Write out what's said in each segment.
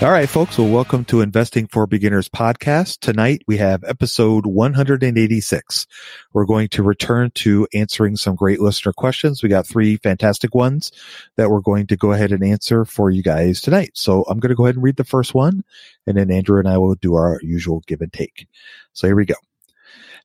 All right, folks. Well, welcome to Investing for Beginners podcast. Tonight we have episode 186. We're going to return to answering some great listener questions. We got three fantastic ones that we're going to go ahead and answer for you guys tonight. So I'm going to go ahead and read the first one and then Andrew and I will do our usual give and take. So here we go.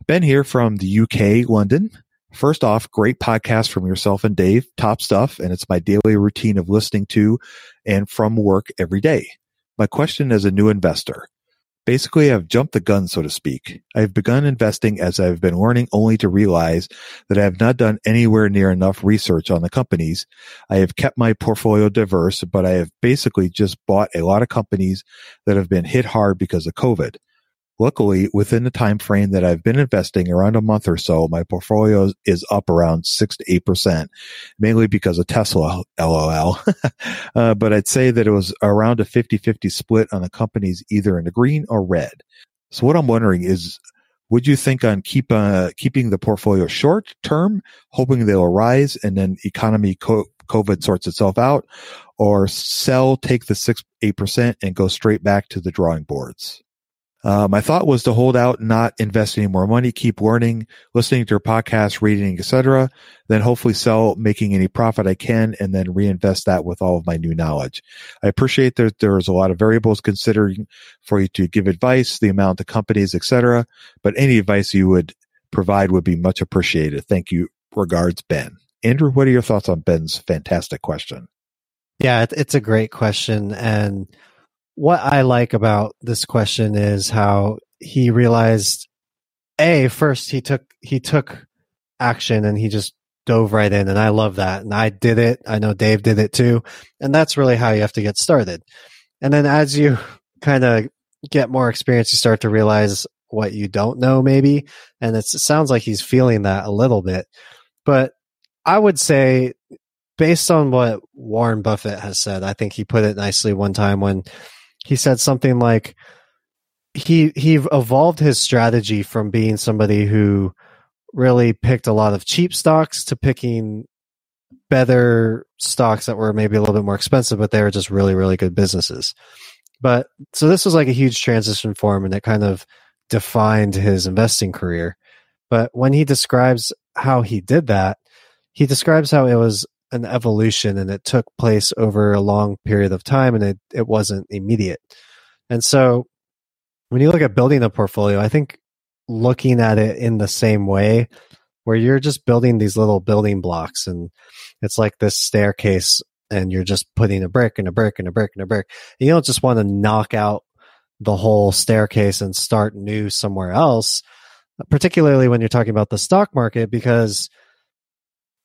Ben here from the UK, London. First off, great podcast from yourself and Dave. Top stuff. And it's my daily routine of listening to and from work every day. My question as a new investor. Basically, I've jumped the gun, so to speak. I've begun investing as I've been learning only to realize that I have not done anywhere near enough research on the companies. I have kept my portfolio diverse, but I have basically just bought a lot of companies that have been hit hard because of COVID. Luckily, within the time frame that I've been investing around a month or so, my portfolio is up around six to eight percent, mainly because of Tesla, lol. uh, but I'd say that it was around a 50-50 split on the companies either in the green or red. So what I'm wondering is, would you think on keep uh, keeping the portfolio short term, hoping they'll rise and then economy co- COVID sorts itself out, or sell, take the six eight percent and go straight back to the drawing boards? Uh, my thought was to hold out, not invest any more money, keep learning, listening to your podcast, reading, etc. Then hopefully sell, making any profit I can, and then reinvest that with all of my new knowledge. I appreciate that there's a lot of variables considering for you to give advice, the amount of companies, etc. But any advice you would provide would be much appreciated. Thank you. Regards, Ben. Andrew, what are your thoughts on Ben's fantastic question? Yeah, it's a great question. And what I like about this question is how he realized a first he took he took action and he just dove right in and I love that and I did it. I know Dave did it too and that's really how you have to get started. And then as you kind of get more experience you start to realize what you don't know maybe and it sounds like he's feeling that a little bit. But I would say based on what Warren Buffett has said I think he put it nicely one time when he said something like he he evolved his strategy from being somebody who really picked a lot of cheap stocks to picking better stocks that were maybe a little bit more expensive, but they were just really, really good businesses. But so this was like a huge transition for him and it kind of defined his investing career. But when he describes how he did that, he describes how it was an evolution and it took place over a long period of time and it, it wasn't immediate. And so when you look at building a portfolio, I think looking at it in the same way where you're just building these little building blocks and it's like this staircase and you're just putting a brick and a brick and a brick and a brick. And you don't just want to knock out the whole staircase and start new somewhere else, particularly when you're talking about the stock market, because –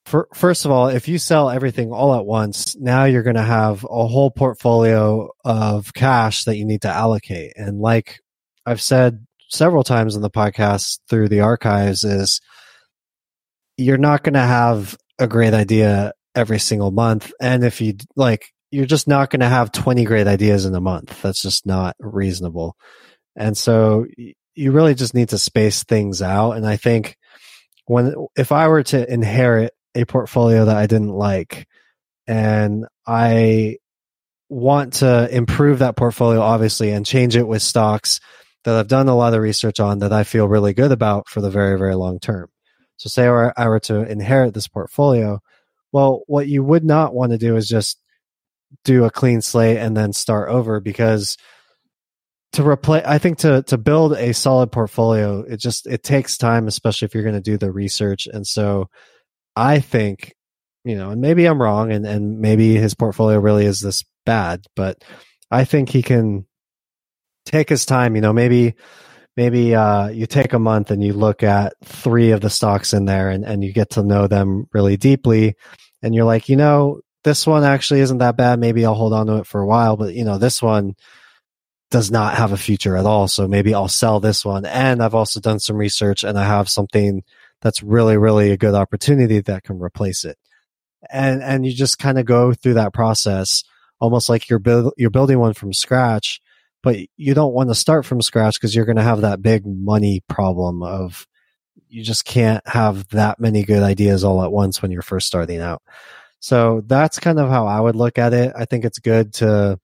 for, first of all, if you sell everything all at once, now you're going to have a whole portfolio of cash that you need to allocate. And like I've said several times in the podcast through the archives is you're not going to have a great idea every single month. And if you like, you're just not going to have 20 great ideas in a month. That's just not reasonable. And so you really just need to space things out. And I think when, if I were to inherit a portfolio that I didn't like and I want to improve that portfolio, obviously, and change it with stocks that I've done a lot of research on that I feel really good about for the very, very long term. So, say I were to inherit this portfolio, well, what you would not want to do is just do a clean slate and then start over because to replace i think to to build a solid portfolio it just it takes time especially if you're going to do the research and so i think you know and maybe i'm wrong and and maybe his portfolio really is this bad but i think he can take his time you know maybe maybe uh, you take a month and you look at three of the stocks in there and, and you get to know them really deeply and you're like you know this one actually isn't that bad maybe i'll hold on to it for a while but you know this one does not have a future at all. So maybe I'll sell this one. And I've also done some research and I have something that's really, really a good opportunity that can replace it. And, and you just kind of go through that process almost like you're build, you're building one from scratch, but you don't want to start from scratch because you're going to have that big money problem of you just can't have that many good ideas all at once when you're first starting out. So that's kind of how I would look at it. I think it's good to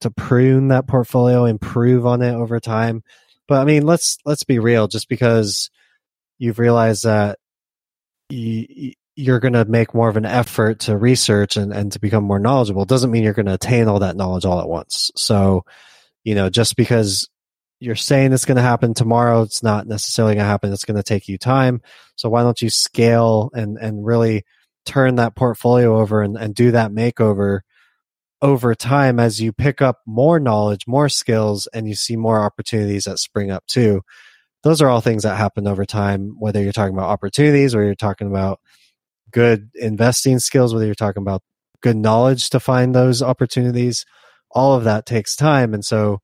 to prune that portfolio, improve on it over time. But I mean, let's let's be real. Just because you've realized that you, you're going to make more of an effort to research and, and to become more knowledgeable doesn't mean you're going to attain all that knowledge all at once. So, you know, just because you're saying it's going to happen tomorrow, it's not necessarily going to happen. It's going to take you time. So why don't you scale and, and really turn that portfolio over and, and do that makeover over time as you pick up more knowledge, more skills, and you see more opportunities that spring up too. Those are all things that happen over time, whether you're talking about opportunities or you're talking about good investing skills, whether you're talking about good knowledge to find those opportunities. All of that takes time. And so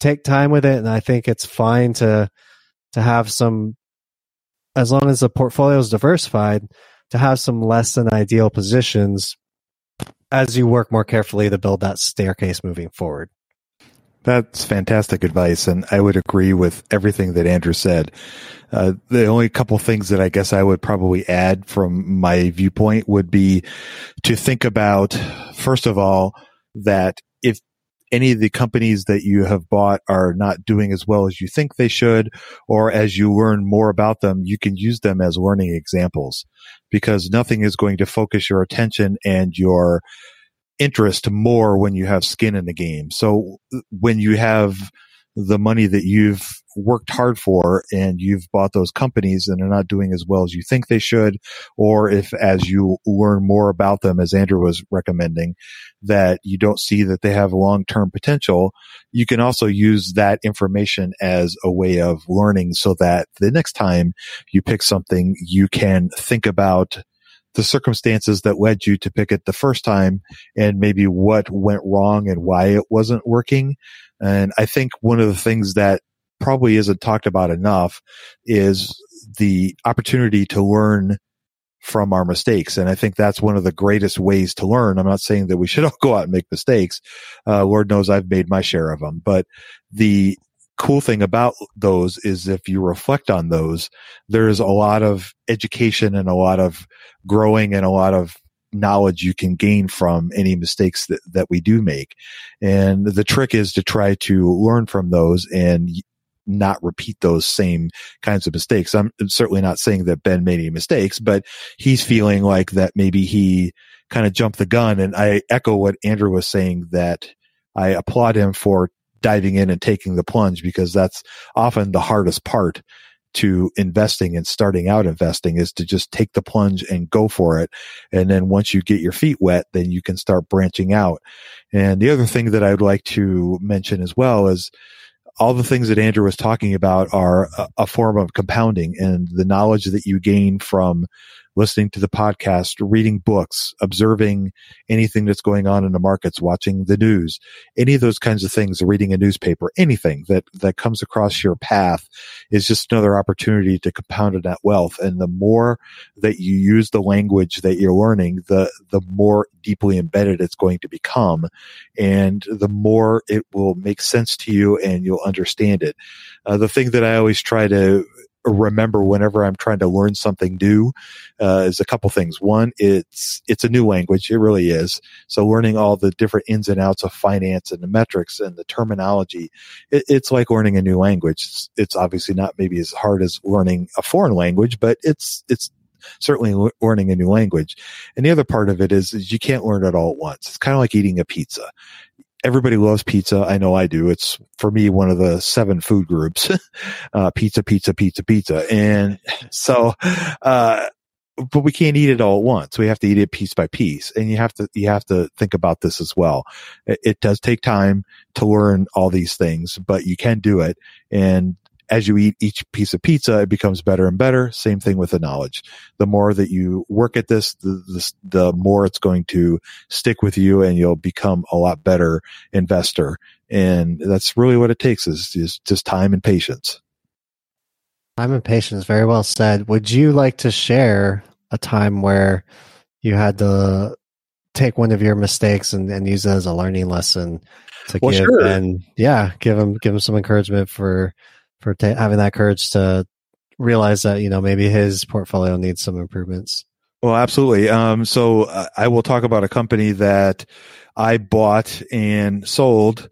take time with it. And I think it's fine to, to have some, as long as the portfolio is diversified, to have some less than ideal positions as you work more carefully to build that staircase moving forward. That's fantastic advice, and I would agree with everything that Andrew said. Uh, the only couple things that I guess I would probably add from my viewpoint would be to think about, first of all, that if any of the companies that you have bought are not doing as well as you think they should, or as you learn more about them, you can use them as learning examples because nothing is going to focus your attention and your interest more when you have skin in the game. So when you have the money that you've worked hard for and you've bought those companies and they're not doing as well as you think they should, or if as you learn more about them, as Andrew was recommending, that you don't see that they have long-term potential, you can also use that information as a way of learning so that the next time you pick something, you can think about the circumstances that led you to pick it the first time and maybe what went wrong and why it wasn't working. And I think one of the things that probably isn't talked about enough is the opportunity to learn from our mistakes. And I think that's one of the greatest ways to learn. I'm not saying that we should all go out and make mistakes. Uh, Lord knows I've made my share of them, but the cool thing about those is if you reflect on those, there's a lot of education and a lot of growing and a lot of knowledge you can gain from any mistakes that, that we do make. And the trick is to try to learn from those and not repeat those same kinds of mistakes. I'm certainly not saying that Ben made any mistakes, but he's feeling like that maybe he kind of jumped the gun. And I echo what Andrew was saying that I applaud him for diving in and taking the plunge because that's often the hardest part to investing and starting out investing is to just take the plunge and go for it. And then once you get your feet wet, then you can start branching out. And the other thing that I would like to mention as well is all the things that Andrew was talking about are a, a form of compounding and the knowledge that you gain from listening to the podcast, reading books, observing anything that's going on in the markets, watching the news, any of those kinds of things, reading a newspaper, anything that, that comes across your path is just another opportunity to compound that wealth. And the more that you use the language that you're learning, the, the more deeply embedded it's going to become. And the more it will make sense to you and you'll understand it. Uh, the thing that I always try to remember whenever I'm trying to learn something new uh, is a couple things. One, it's it's a new language. It really is. So learning all the different ins and outs of finance and the metrics and the terminology, it, it's like learning a new language. It's, it's obviously not maybe as hard as learning a foreign language, but it's it's certainly learning a new language. And the other part of it is, is you can't learn it all at once. It's kind of like eating a pizza everybody loves pizza. I know I do. It's for me one of the seven food groups. uh, pizza, pizza, pizza, pizza. And so, uh, but we can't eat it all at once. We have to eat it piece by piece. And you have to, you have to think about this as well. It, it does take time to learn all these things, but you can do it. And as you eat each piece of pizza, it becomes better and better. Same thing with the knowledge. The more that you work at this, the, the, the more it's going to stick with you and you'll become a lot better investor. And that's really what it takes is, is just time and patience. Time and patience. Very well said. Would you like to share a time where you had to take one of your mistakes and, and use it as a learning lesson to well, give sure. and yeah, give them, give them some encouragement for for having that courage to realize that you know maybe his portfolio needs some improvements. Well, absolutely. Um, so uh, I will talk about a company that I bought and sold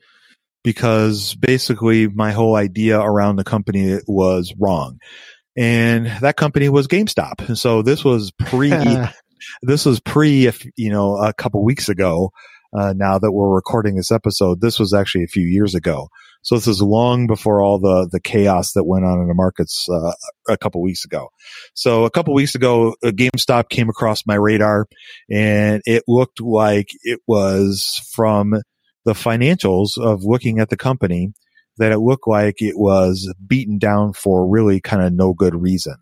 because basically my whole idea around the company was wrong. And that company was GameStop. And so this was pre, this was pre, if, you know, a couple weeks ago. Uh, now that we're recording this episode, this was actually a few years ago. So this is long before all the the chaos that went on in the markets uh, a couple weeks ago. So a couple weeks ago, GameStop came across my radar, and it looked like it was from the financials of looking at the company that it looked like it was beaten down for really kind of no good reason.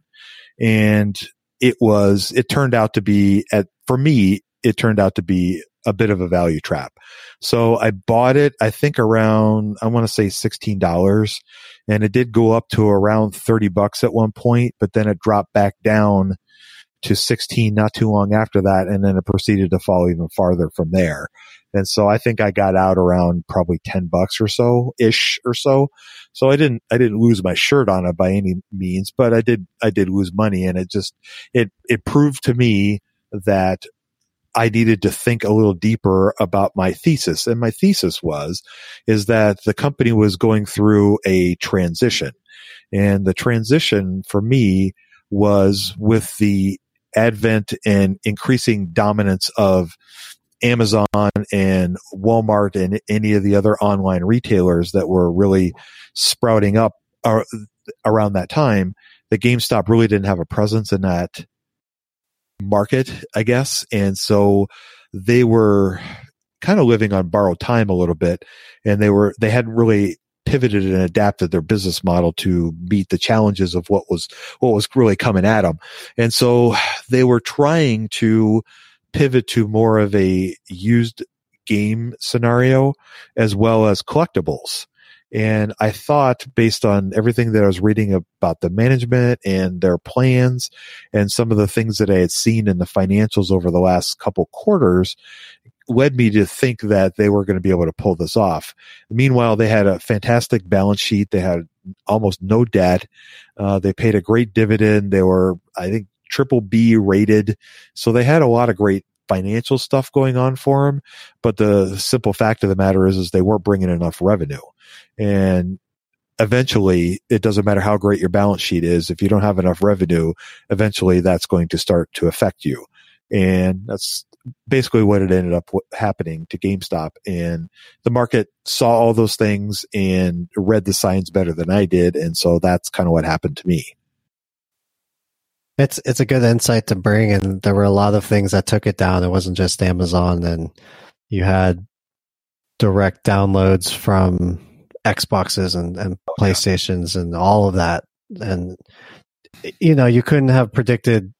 And it was, it turned out to be at, for me, it turned out to be a bit of a value trap. So I bought it, I think around, I want to say $16 and it did go up to around 30 bucks at one point, but then it dropped back down to 16 not too long after that. And then it proceeded to fall even farther from there. And so I think I got out around probably 10 bucks or so ish or so. So I didn't, I didn't lose my shirt on it by any means, but I did, I did lose money and it just, it, it proved to me that I needed to think a little deeper about my thesis. And my thesis was, is that the company was going through a transition. And the transition for me was with the advent and increasing dominance of Amazon and Walmart and any of the other online retailers that were really sprouting up around that time, the GameStop really didn't have a presence in that market, I guess. And so they were kind of living on borrowed time a little bit and they were, they hadn't really pivoted and adapted their business model to meet the challenges of what was, what was really coming at them. And so they were trying to pivot to more of a used game scenario as well as collectibles. And I thought based on everything that I was reading about the management and their plans and some of the things that I had seen in the financials over the last couple quarters led me to think that they were going to be able to pull this off. Meanwhile, they had a fantastic balance sheet. They had almost no debt. Uh, they paid a great dividend. They were, I think, triple B rated. So they had a lot of great financial stuff going on for them. But the simple fact of the matter is, is they weren't bringing enough revenue. And eventually it doesn't matter how great your balance sheet is. If you don't have enough revenue, eventually that's going to start to affect you. And that's basically what it ended up happening to GameStop. And the market saw all those things and read the signs better than I did. And so that's kind of what happened to me. It's it's a good insight to bring, and there were a lot of things that took it down. It wasn't just Amazon, and you had direct downloads from Xboxes and, and oh, PlayStations and all of that. And, you know, you couldn't have predicted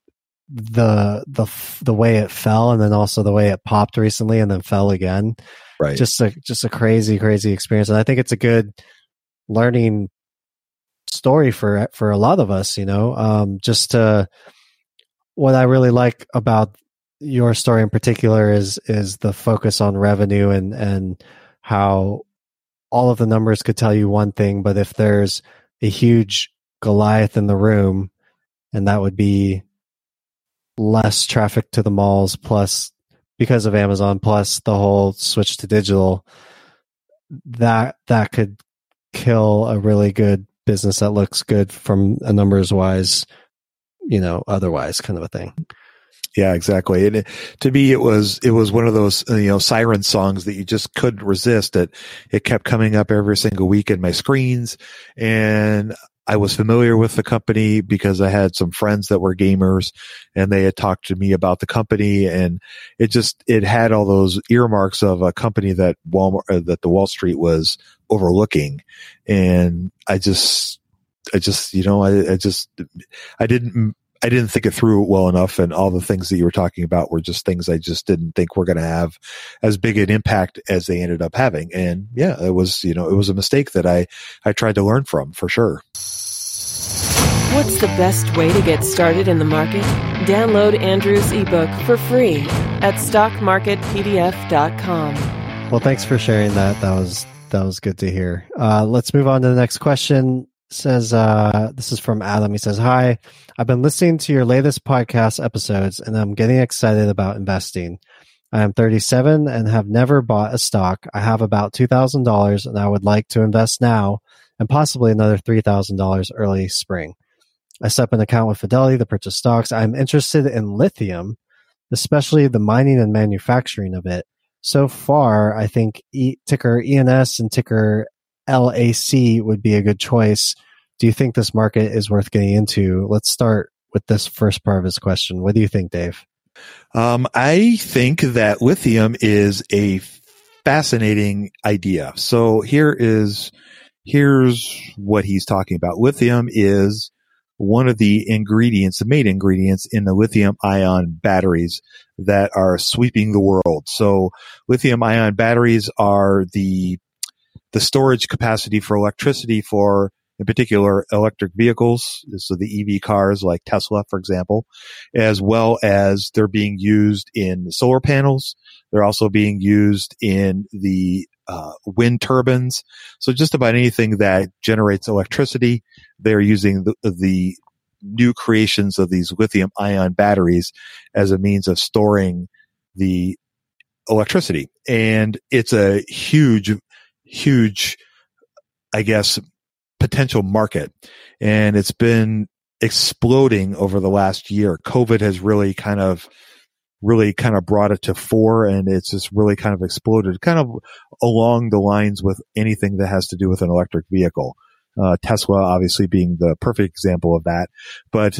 the the the way it fell and then also the way it popped recently and then fell again. Right. Just a just a crazy crazy experience and I think it's a good learning story for for a lot of us, you know. Um just to what I really like about your story in particular is is the focus on revenue and and how all of the numbers could tell you one thing, but if there's a huge Goliath in the room, and that would be less traffic to the malls plus because of Amazon plus the whole switch to digital that that could kill a really good business that looks good from a numbers wise you know otherwise kind of a thing yeah, exactly. And it, to me, it was it was one of those uh, you know siren songs that you just couldn't resist. It it kept coming up every single week in my screens, and I was familiar with the company because I had some friends that were gamers and they had talked to me about the company and it just, it had all those earmarks of a company that Walmart, uh, that the Wall Street was overlooking. And I just, I just, you know, I, I just, I didn't, I didn't think it through well enough. And all the things that you were talking about were just things I just didn't think were going to have as big an impact as they ended up having. And yeah, it was, you know, it was a mistake that I, I tried to learn from for sure. What's the best way to get started in the market? Download Andrew's ebook for free at stockmarketpdf.com. well thanks for sharing that that was that was good to hear uh, let's move on to the next question says uh, this is from adam. He says hi i've been listening to your latest podcast episodes and i'm getting excited about investing. I am 37 and have never bought a stock. I have about $2000 and i would like to invest now and possibly another $3000 early spring. I set up an account with fidelity to purchase stocks. I'm interested in lithium especially the mining and manufacturing of it. So far, I think e- ticker ENS and ticker LAC would be a good choice. Do you think this market is worth getting into? Let's start with this first part of his question. What do you think, Dave? Um, I think that lithium is a fascinating idea. So here is, here's what he's talking about. Lithium is one of the ingredients, the main ingredients in the lithium ion batteries that are sweeping the world. So lithium ion batteries are the, the storage capacity for electricity for, in particular, electric vehicles. So the EV cars like Tesla, for example, as well as they're being used in solar panels. They're also being used in the uh, wind turbines. So just about anything that generates electricity, they're using the, the new creations of these lithium ion batteries as a means of storing the electricity. And it's a huge, huge, I guess, potential market. And it's been exploding over the last year. COVID has really kind of really kind of brought it to fore and it's just really kind of exploded kind of along the lines with anything that has to do with an electric vehicle. Uh, Tesla obviously being the perfect example of that. But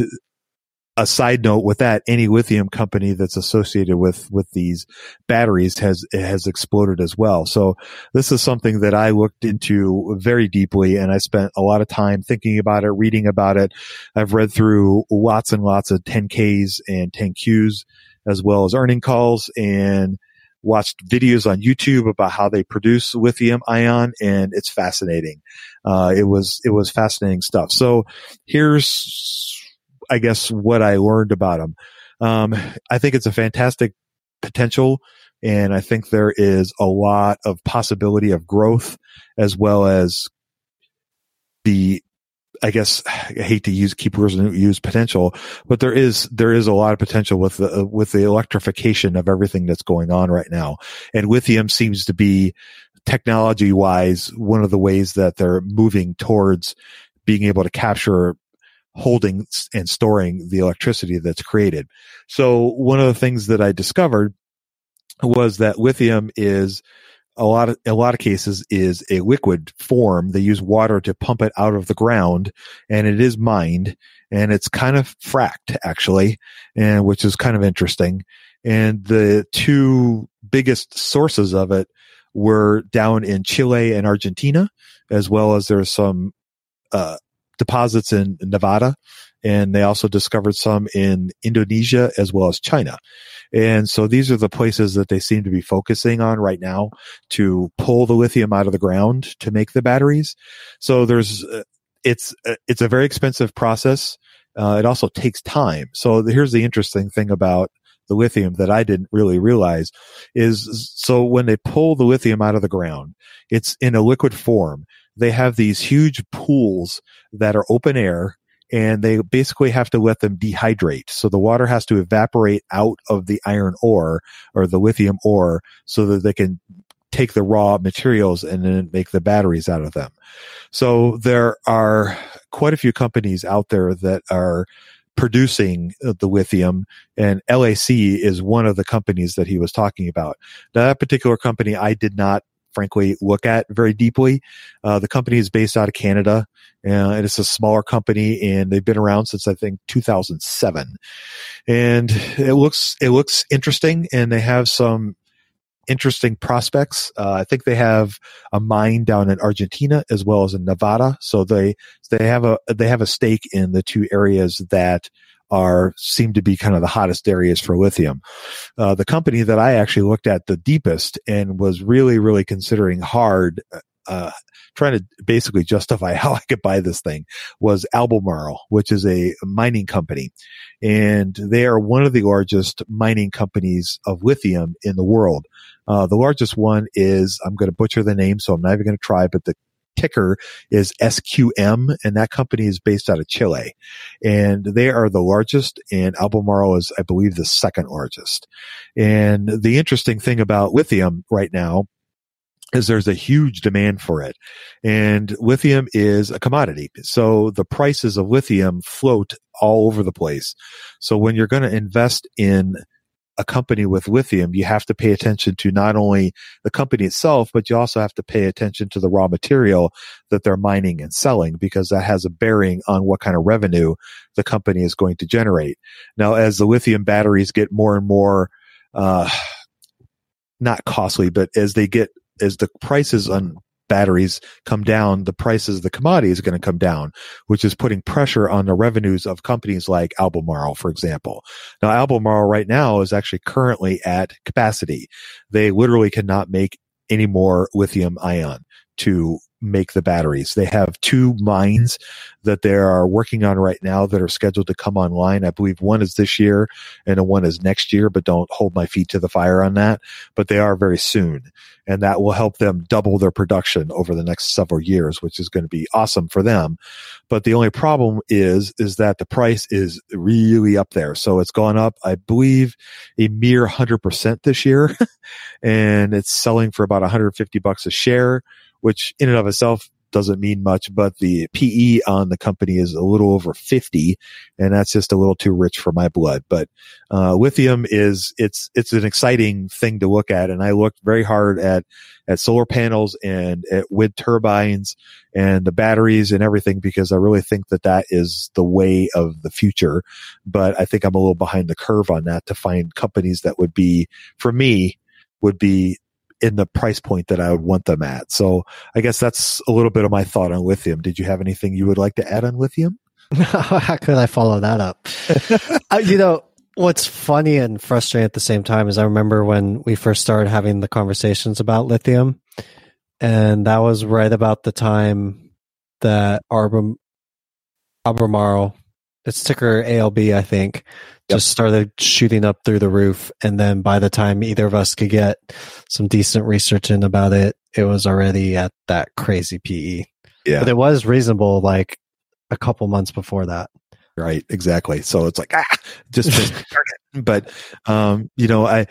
a side note with that, any lithium company that's associated with, with these batteries has, has exploded as well. So this is something that I looked into very deeply and I spent a lot of time thinking about it, reading about it. I've read through lots and lots of 10Ks and 10Qs as well as earning calls and watched videos on YouTube about how they produce lithium ion and it's fascinating. Uh, it was, it was fascinating stuff. So here's, I guess what I learned about them. Um, I think it's a fantastic potential and I think there is a lot of possibility of growth as well as the I guess I hate to use keep words use potential, but there is there is a lot of potential with the with the electrification of everything that's going on right now, and lithium seems to be technology wise one of the ways that they're moving towards being able to capture holding and storing the electricity that's created. So one of the things that I discovered was that lithium is a lot of a lot of cases is a liquid form. They use water to pump it out of the ground, and it is mined, and it's kind of fracked actually, and which is kind of interesting. And the two biggest sources of it were down in Chile and Argentina, as well as there's some uh, deposits in Nevada and they also discovered some in Indonesia as well as China. And so these are the places that they seem to be focusing on right now to pull the lithium out of the ground to make the batteries. So there's, uh, it's, uh, it's a very expensive process. Uh, it also takes time. So here's the interesting thing about the lithium that I didn't really realize is so when they pull the lithium out of the ground, it's in a liquid form. They have these huge pools that are open air and they basically have to let them dehydrate. So the water has to evaporate out of the iron ore or the lithium ore so that they can take the raw materials and then make the batteries out of them. So there are quite a few companies out there that are producing the lithium and LAC is one of the companies that he was talking about. Now, that particular company I did not frankly look at very deeply. Uh, the company is based out of Canada and it's a smaller company and they've been around since I think 2007. And it looks, it looks interesting and they have some interesting prospects. Uh, I think they have a mine down in Argentina as well as in Nevada. So they, they have a, they have a stake in the two areas that are seem to be kind of the hottest areas for lithium. Uh, the company that I actually looked at the deepest and was really, really considering hard, uh, trying to basically justify how I could buy this thing was Albemarle, which is a mining company. And they are one of the largest mining companies of lithium in the world. Uh, the largest one is, I'm going to butcher the name, so I'm not even going to try, but the ticker is SQM, and that company is based out of Chile. And they are the largest, and Albemarle is, I believe, the second largest. And the interesting thing about lithium right now is there's a huge demand for it. And lithium is a commodity. So the prices of lithium float all over the place. So when you're going to invest in a company with lithium, you have to pay attention to not only the company itself, but you also have to pay attention to the raw material that they're mining and selling because that has a bearing on what kind of revenue the company is going to generate. Now, as the lithium batteries get more and more, uh, not costly, but as they get, as the prices on batteries come down, the prices of the commodity is going to come down, which is putting pressure on the revenues of companies like Albemarle, for example. Now, Albemarle right now is actually currently at capacity. They literally cannot make any more lithium ion to make the batteries. They have two mines that they are working on right now that are scheduled to come online. I believe one is this year and one is next year, but don't hold my feet to the fire on that. But they are very soon. And that will help them double their production over the next several years, which is going to be awesome for them. But the only problem is, is that the price is really up there. So it's gone up, I believe, a mere 100% this year. and it's selling for about 150 bucks a share which in and of itself doesn't mean much, but the PE on the company is a little over 50 and that's just a little too rich for my blood. But, uh, lithium is, it's, it's an exciting thing to look at. And I looked very hard at, at solar panels and at wind turbines and the batteries and everything because I really think that that is the way of the future. But I think I'm a little behind the curve on that to find companies that would be, for me, would be in the price point that I would want them at. So I guess that's a little bit of my thought on lithium. Did you have anything you would like to add on lithium? How could I follow that up? uh, you know, what's funny and frustrating at the same time is I remember when we first started having the conversations about lithium, and that was right about the time that Arbor, Albemarle, it's ticker ALB, I think, yep. just started shooting up through the roof. And then by the time either of us could get some decent research in about it, it was already at that crazy PE. Yeah. But it was reasonable like a couple months before that. Right. Exactly. So it's like, ah, just, just but, um, you know, I,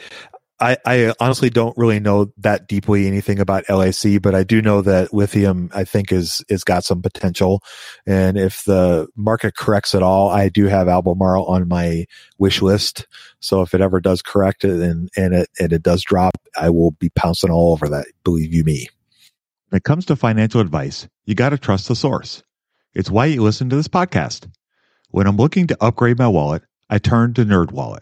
I, I honestly don't really know that deeply anything about LAC, but I do know that lithium, I think, is is got some potential. And if the market corrects at all, I do have Albemarle on my wish list. So if it ever does correct it and and it and it does drop, I will be pouncing all over that. Believe you me. When it comes to financial advice, you got to trust the source. It's why you listen to this podcast. When I'm looking to upgrade my wallet, I turn to NerdWallet.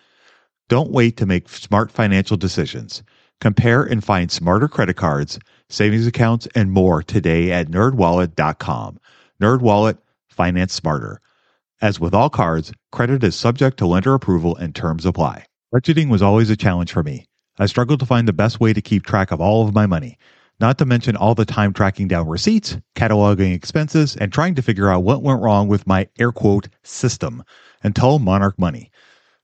Don't wait to make smart financial decisions. Compare and find smarter credit cards, savings accounts, and more today at nerdwallet.com. NerdWallet, finance smarter. As with all cards, credit is subject to lender approval and terms apply. Budgeting was always a challenge for me. I struggled to find the best way to keep track of all of my money, not to mention all the time tracking down receipts, cataloging expenses, and trying to figure out what went wrong with my air quote system until Monarch Money.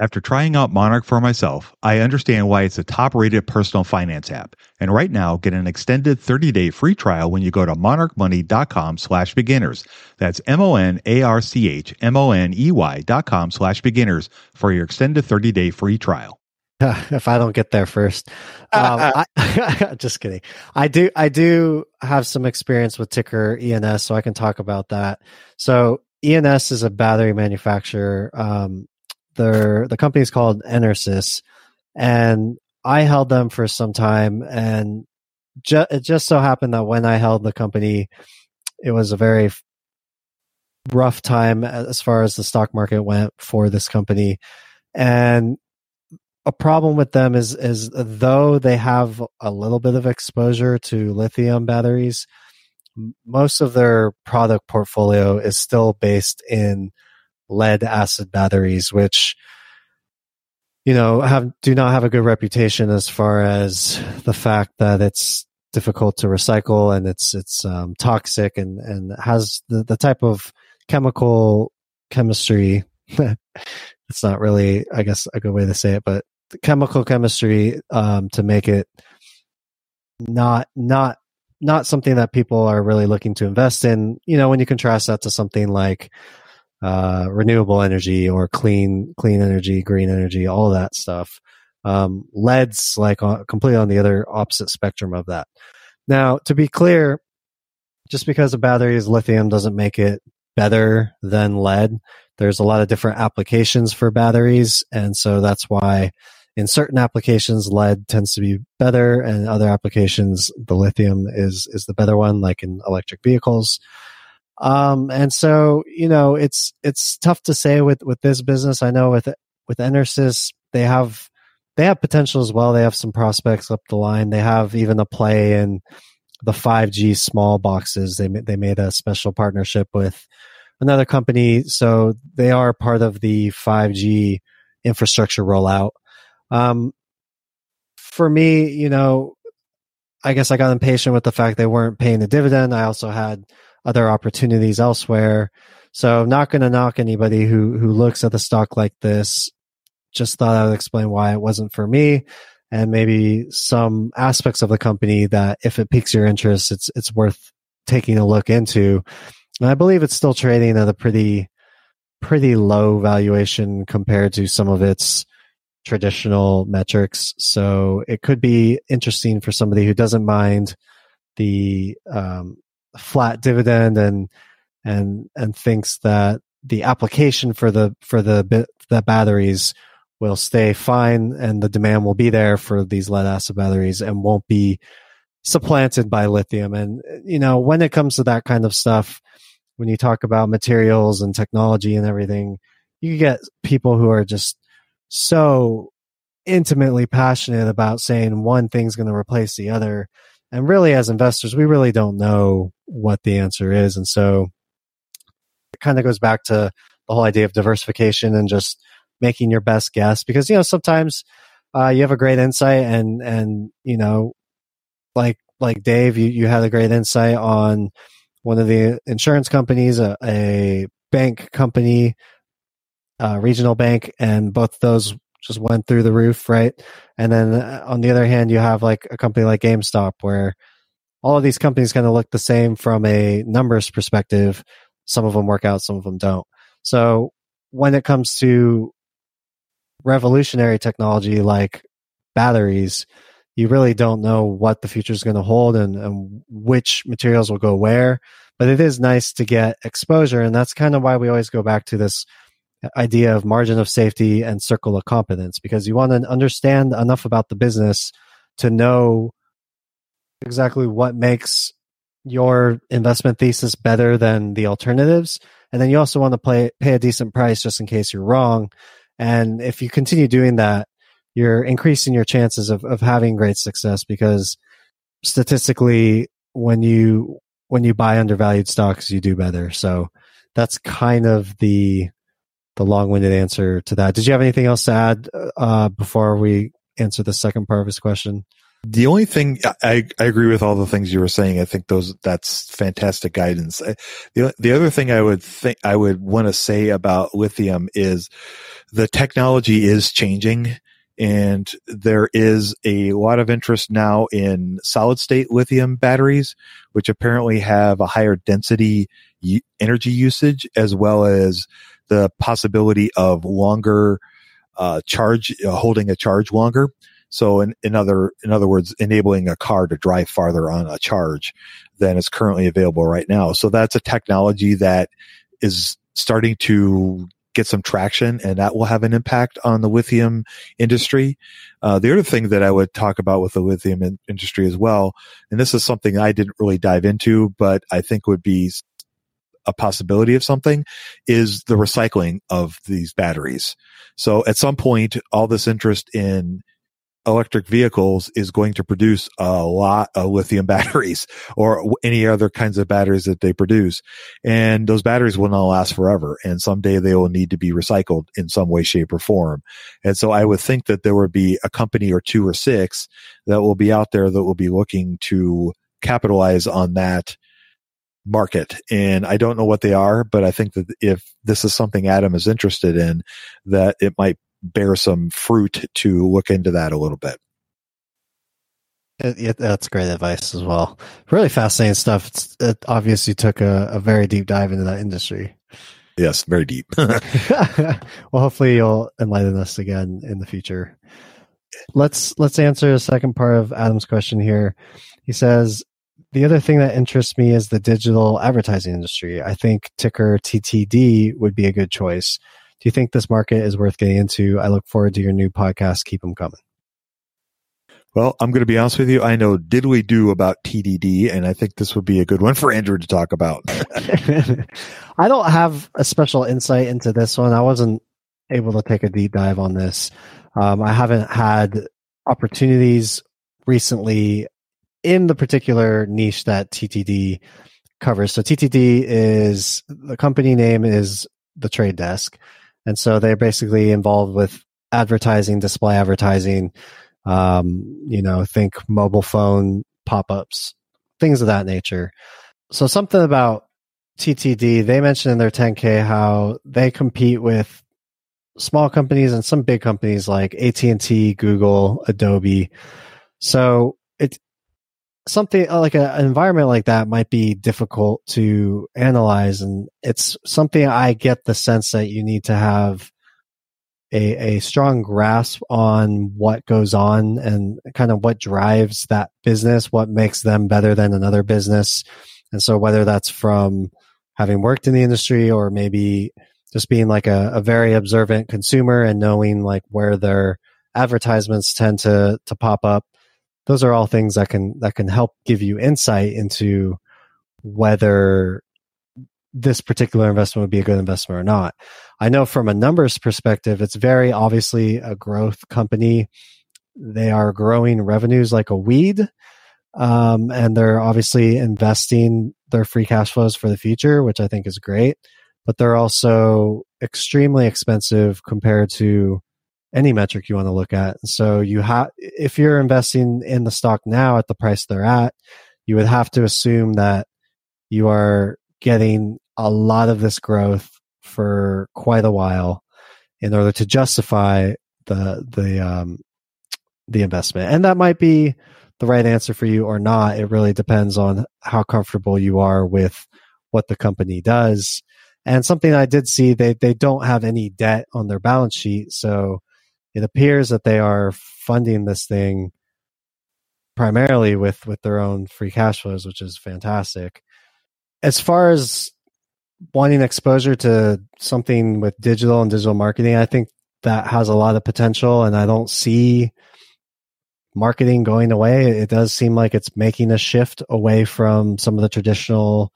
After trying out Monarch for myself, I understand why it's a top rated personal finance app. And right now, get an extended 30 day free trial when you go to monarchmoney.com slash beginners. That's M O N A R C H M O N E Y dot com slash beginners for your extended 30 day free trial. if I don't get there first. Um, I, just kidding. I do. I do have some experience with ticker ENS, so I can talk about that. So ENS is a battery manufacturer. Um, the company is called Enersys, and I held them for some time. And ju- it just so happened that when I held the company, it was a very rough time as far as the stock market went for this company, and a problem with them is is though they have a little bit of exposure to lithium batteries, most of their product portfolio is still based in lead acid batteries, which you know have do not have a good reputation as far as the fact that it's difficult to recycle and it's it's um, toxic and and has the, the type of chemical chemistry it's not really i guess a good way to say it but the chemical chemistry um, to make it not not not something that people are really looking to invest in. You know, when you contrast that to something like uh, renewable energy or clean clean energy, green energy, all that stuff. Um, lead's like completely on the other opposite spectrum of that. Now, to be clear, just because a battery is lithium doesn't make it better than lead. There's a lot of different applications for batteries, and so that's why in certain applications lead tends to be better and other applications the lithium is is the better one like in electric vehicles um and so you know it's it's tough to say with with this business. I know with with enersys they have they have potential as well. They have some prospects up the line. They have even a play in the 5g small boxes. They they made a special partnership with another company. So they are part of the 5g infrastructure rollout. Um, for me, you know, I guess I got impatient with the fact they weren't paying the dividend. I also had other opportunities elsewhere. So I'm not going to knock anybody who, who looks at the stock like this. Just thought I would explain why it wasn't for me and maybe some aspects of the company that if it piques your interest, it's, it's worth taking a look into. And I believe it's still trading at a pretty, pretty low valuation compared to some of its traditional metrics. So it could be interesting for somebody who doesn't mind the um, flat dividend and and and thinks that the application for the for the the batteries will stay fine and the demand will be there for these lead acid batteries and won't be supplanted by lithium. And, you know, when it comes to that kind of stuff, when you talk about materials and technology and everything, you get people who are just so intimately passionate about saying one thing's going to replace the other. And really, as investors, we really don't know what the answer is. And so it kind of goes back to the whole idea of diversification and just making your best guess because, you know, sometimes uh, you have a great insight and, and, you know, like, like Dave, you, you had a great insight on one of the insurance companies, a, a bank company, a regional bank, and both those just went through the roof, right? And then uh, on the other hand, you have like a company like GameStop where all of these companies kind of look the same from a numbers perspective. Some of them work out, some of them don't. So when it comes to revolutionary technology like batteries, you really don't know what the future is going to hold and, and which materials will go where. But it is nice to get exposure. And that's kind of why we always go back to this idea of margin of safety and circle of competence because you want to understand enough about the business to know exactly what makes your investment thesis better than the alternatives. And then you also want to play, pay a decent price just in case you're wrong. And if you continue doing that, you're increasing your chances of, of having great success because statistically, when you, when you buy undervalued stocks, you do better. So that's kind of the, the long-winded answer to that. Did you have anything else to add uh, before we answer the second part of his question? The only thing I, I agree with all the things you were saying. I think those that's fantastic guidance. The the other thing I would think I would want to say about lithium is the technology is changing and there is a lot of interest now in solid state lithium batteries, which apparently have a higher density energy usage as well as the possibility of longer uh, charge, uh, holding a charge longer. So in, in other, in other words, enabling a car to drive farther on a charge than is currently available right now. So that's a technology that is starting to get some traction and that will have an impact on the lithium industry. Uh, the other thing that I would talk about with the lithium in- industry as well, and this is something I didn't really dive into, but I think would be a possibility of something is the recycling of these batteries. So at some point, all this interest in electric vehicles is going to produce a lot of lithium batteries or any other kinds of batteries that they produce. And those batteries will not last forever. And someday they will need to be recycled in some way, shape or form. And so I would think that there would be a company or two or six that will be out there that will be looking to capitalize on that market. And I don't know what they are, but I think that if this is something Adam is interested in, that it might bear some fruit to look into that a little bit. It, it, that's great advice as well. Really fascinating stuff. It's, it obviously took a, a very deep dive into that industry. Yes, very deep. well, hopefully you'll enlighten us again in the future. Let's let's answer the second part of Adam's question here. He says, the other thing that interests me is the digital advertising industry. I think ticker TTD would be a good choice. Do you think this market is worth getting into? I look forward to your new podcast. Keep them coming. Well, I'm going to be honest with you. I know diddly do about TDD, and I think this would be a good one for Andrew to talk about. I don't have a special insight into this one. I wasn't able to take a deep dive on this. Um, I haven't had opportunities recently in the particular niche that TTD covers. So TTD is the company name is the trade desk. And so they're basically involved with advertising, display advertising, um, you know, think mobile phone pop-ups, things of that nature. So something about TTD, they mentioned in their 10K how they compete with small companies and some big companies like AT&T, Google, Adobe. So something uh, like a, an environment like that might be difficult to analyze and it's something i get the sense that you need to have a, a strong grasp on what goes on and kind of what drives that business what makes them better than another business. And so whether that's from having worked in the industry or maybe just being like a, a very observant consumer and knowing like where their advertisements tend to to pop up, those are all things that can that can help give you insight into whether this particular investment would be a good investment or not. I know from a numbers perspective, it's very obviously a growth company. They are growing revenues like a weed. Um, and they're obviously investing their free cash flows for the future, which I think is great. But they're also extremely expensive compared to any metric you want to look at. So you have, if you're investing in the stock now at the price they're at, you would have to assume that you are getting a lot of this growth for quite a while in order to justify the the um, the investment. And that might be the right answer for you or not. It really depends on how comfortable you are with what the company does. And something I did see, they, they don't have any debt on their balance sheet. So it appears that they are funding this thing primarily with, with their own free cash flows, which is fantastic. As far as wanting exposure to something with digital and digital marketing, I think that has a lot of potential and I don't see marketing going away. It does seem like it's making a shift away from some of the traditional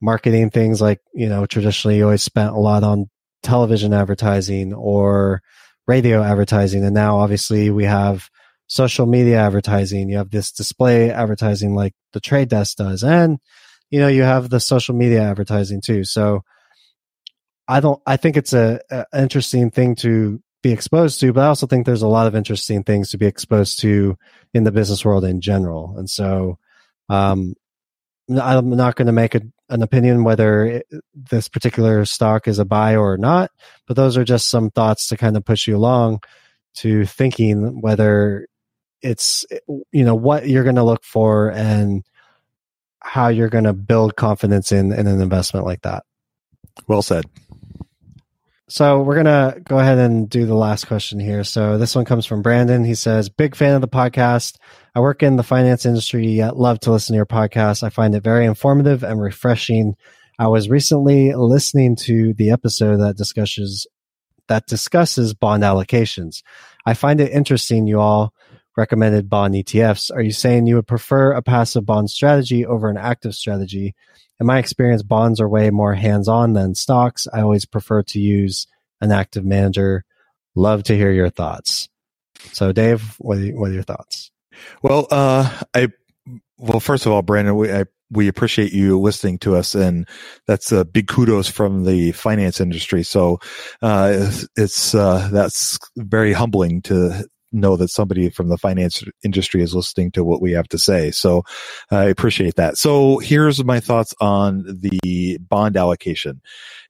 marketing things like, you know, traditionally you always spent a lot on television advertising or radio advertising. And now obviously we have social media advertising. You have this display advertising like the trade desk does. And, you know, you have the social media advertising too. So I don't, I think it's a, a interesting thing to be exposed to, but I also think there's a lot of interesting things to be exposed to in the business world in general. And so, um, I'm not going to make a, an opinion whether it, this particular stock is a buy or not, but those are just some thoughts to kind of push you along to thinking whether it's, you know, what you're going to look for and how you're going to build confidence in, in an investment like that. Well said. So we're gonna go ahead and do the last question here. So this one comes from Brandon. He says, "Big fan of the podcast. I work in the finance industry. Yet love to listen to your podcast. I find it very informative and refreshing. I was recently listening to the episode that discusses that discusses bond allocations. I find it interesting. You all recommended bond ETFs. Are you saying you would prefer a passive bond strategy over an active strategy?" In my experience, bonds are way more hands on than stocks. I always prefer to use an active manager. Love to hear your thoughts. So, Dave, what are, what are your thoughts? Well, uh, I well, first of all, Brandon, we I, we appreciate you listening to us, and that's a big kudos from the finance industry. So, uh, it's, it's uh, that's very humbling to know that somebody from the finance industry is listening to what we have to say. So I appreciate that. So here's my thoughts on the bond allocation.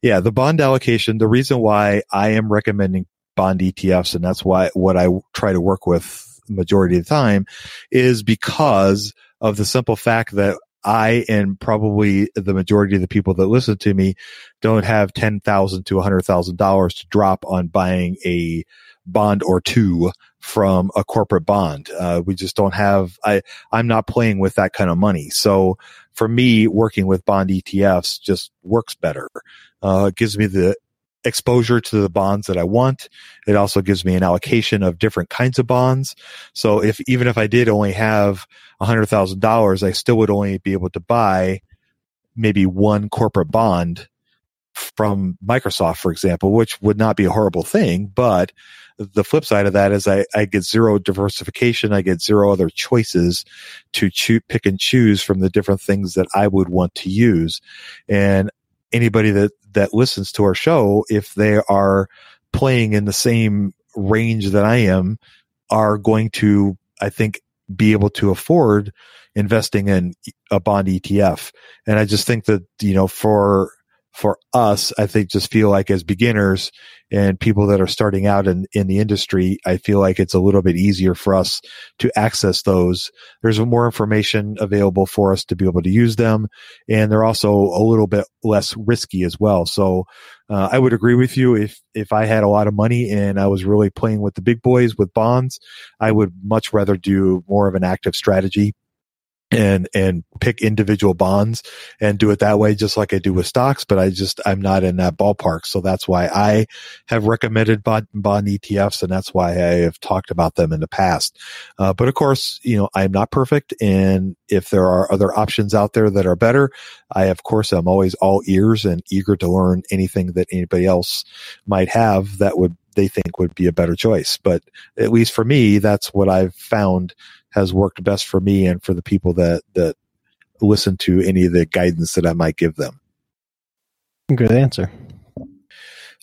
Yeah, the bond allocation, the reason why I am recommending bond ETFs, and that's why what I try to work with majority of the time is because of the simple fact that I and probably the majority of the people that listen to me don't have ten thousand to hundred thousand dollars to drop on buying a bond or two from a corporate bond. Uh, we just don't have, I, I'm not playing with that kind of money. So for me, working with bond ETFs just works better. Uh, it gives me the exposure to the bonds that I want. It also gives me an allocation of different kinds of bonds. So if, even if I did only have a hundred thousand dollars, I still would only be able to buy maybe one corporate bond from Microsoft, for example, which would not be a horrible thing, but the flip side of that is I, I get zero diversification. I get zero other choices to choose, pick and choose from the different things that I would want to use. And anybody that, that listens to our show, if they are playing in the same range that I am, are going to, I think, be able to afford investing in a bond ETF. And I just think that, you know, for for us, I think just feel like as beginners and people that are starting out in, in the industry, I feel like it's a little bit easier for us to access those. There's more information available for us to be able to use them. And they're also a little bit less risky as well. So, uh, I would agree with you. If, if I had a lot of money and I was really playing with the big boys with bonds, I would much rather do more of an active strategy and and pick individual bonds and do it that way just like I do with stocks but I just I'm not in that ballpark. So that's why I have recommended bond, bond ETFs and that's why I have talked about them in the past. Uh, but of course you know I'm not perfect and if there are other options out there that are better I of course I'm always all ears and eager to learn anything that anybody else might have that would they think would be a better choice. But at least for me that's what I've found has worked best for me and for the people that that listen to any of the guidance that I might give them. Good answer.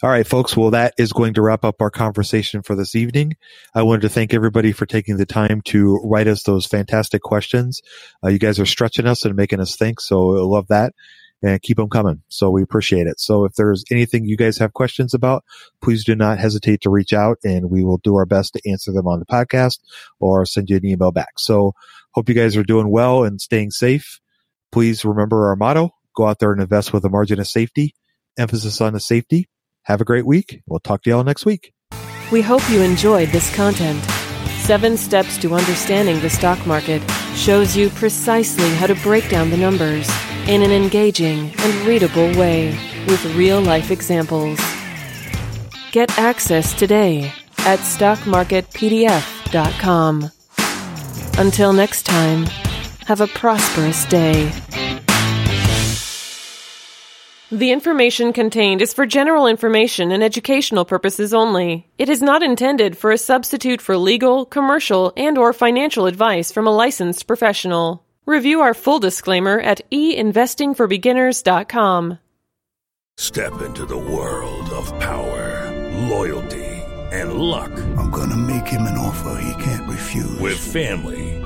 All right, folks. Well, that is going to wrap up our conversation for this evening. I wanted to thank everybody for taking the time to write us those fantastic questions. Uh, you guys are stretching us and making us think, so I love that and keep them coming. So we appreciate it. So if there's anything you guys have questions about, please do not hesitate to reach out and we will do our best to answer them on the podcast or send you an email back. So hope you guys are doing well and staying safe. Please remember our motto, go out there and invest with a margin of safety, emphasis on the safety. Have a great week. We'll talk to y'all next week. We hope you enjoyed this content. Seven Steps to Understanding the Stock Market shows you precisely how to break down the numbers in an engaging and readable way with real life examples. Get access today at stockmarketpdf.com. Until next time, have a prosperous day. The information contained is for general information and educational purposes only. It is not intended for a substitute for legal, commercial, and or financial advice from a licensed professional. Review our full disclaimer at einvestingforbeginners.com. Step into the world of power, loyalty, and luck. I'm gonna make him an offer he can't refuse. With family,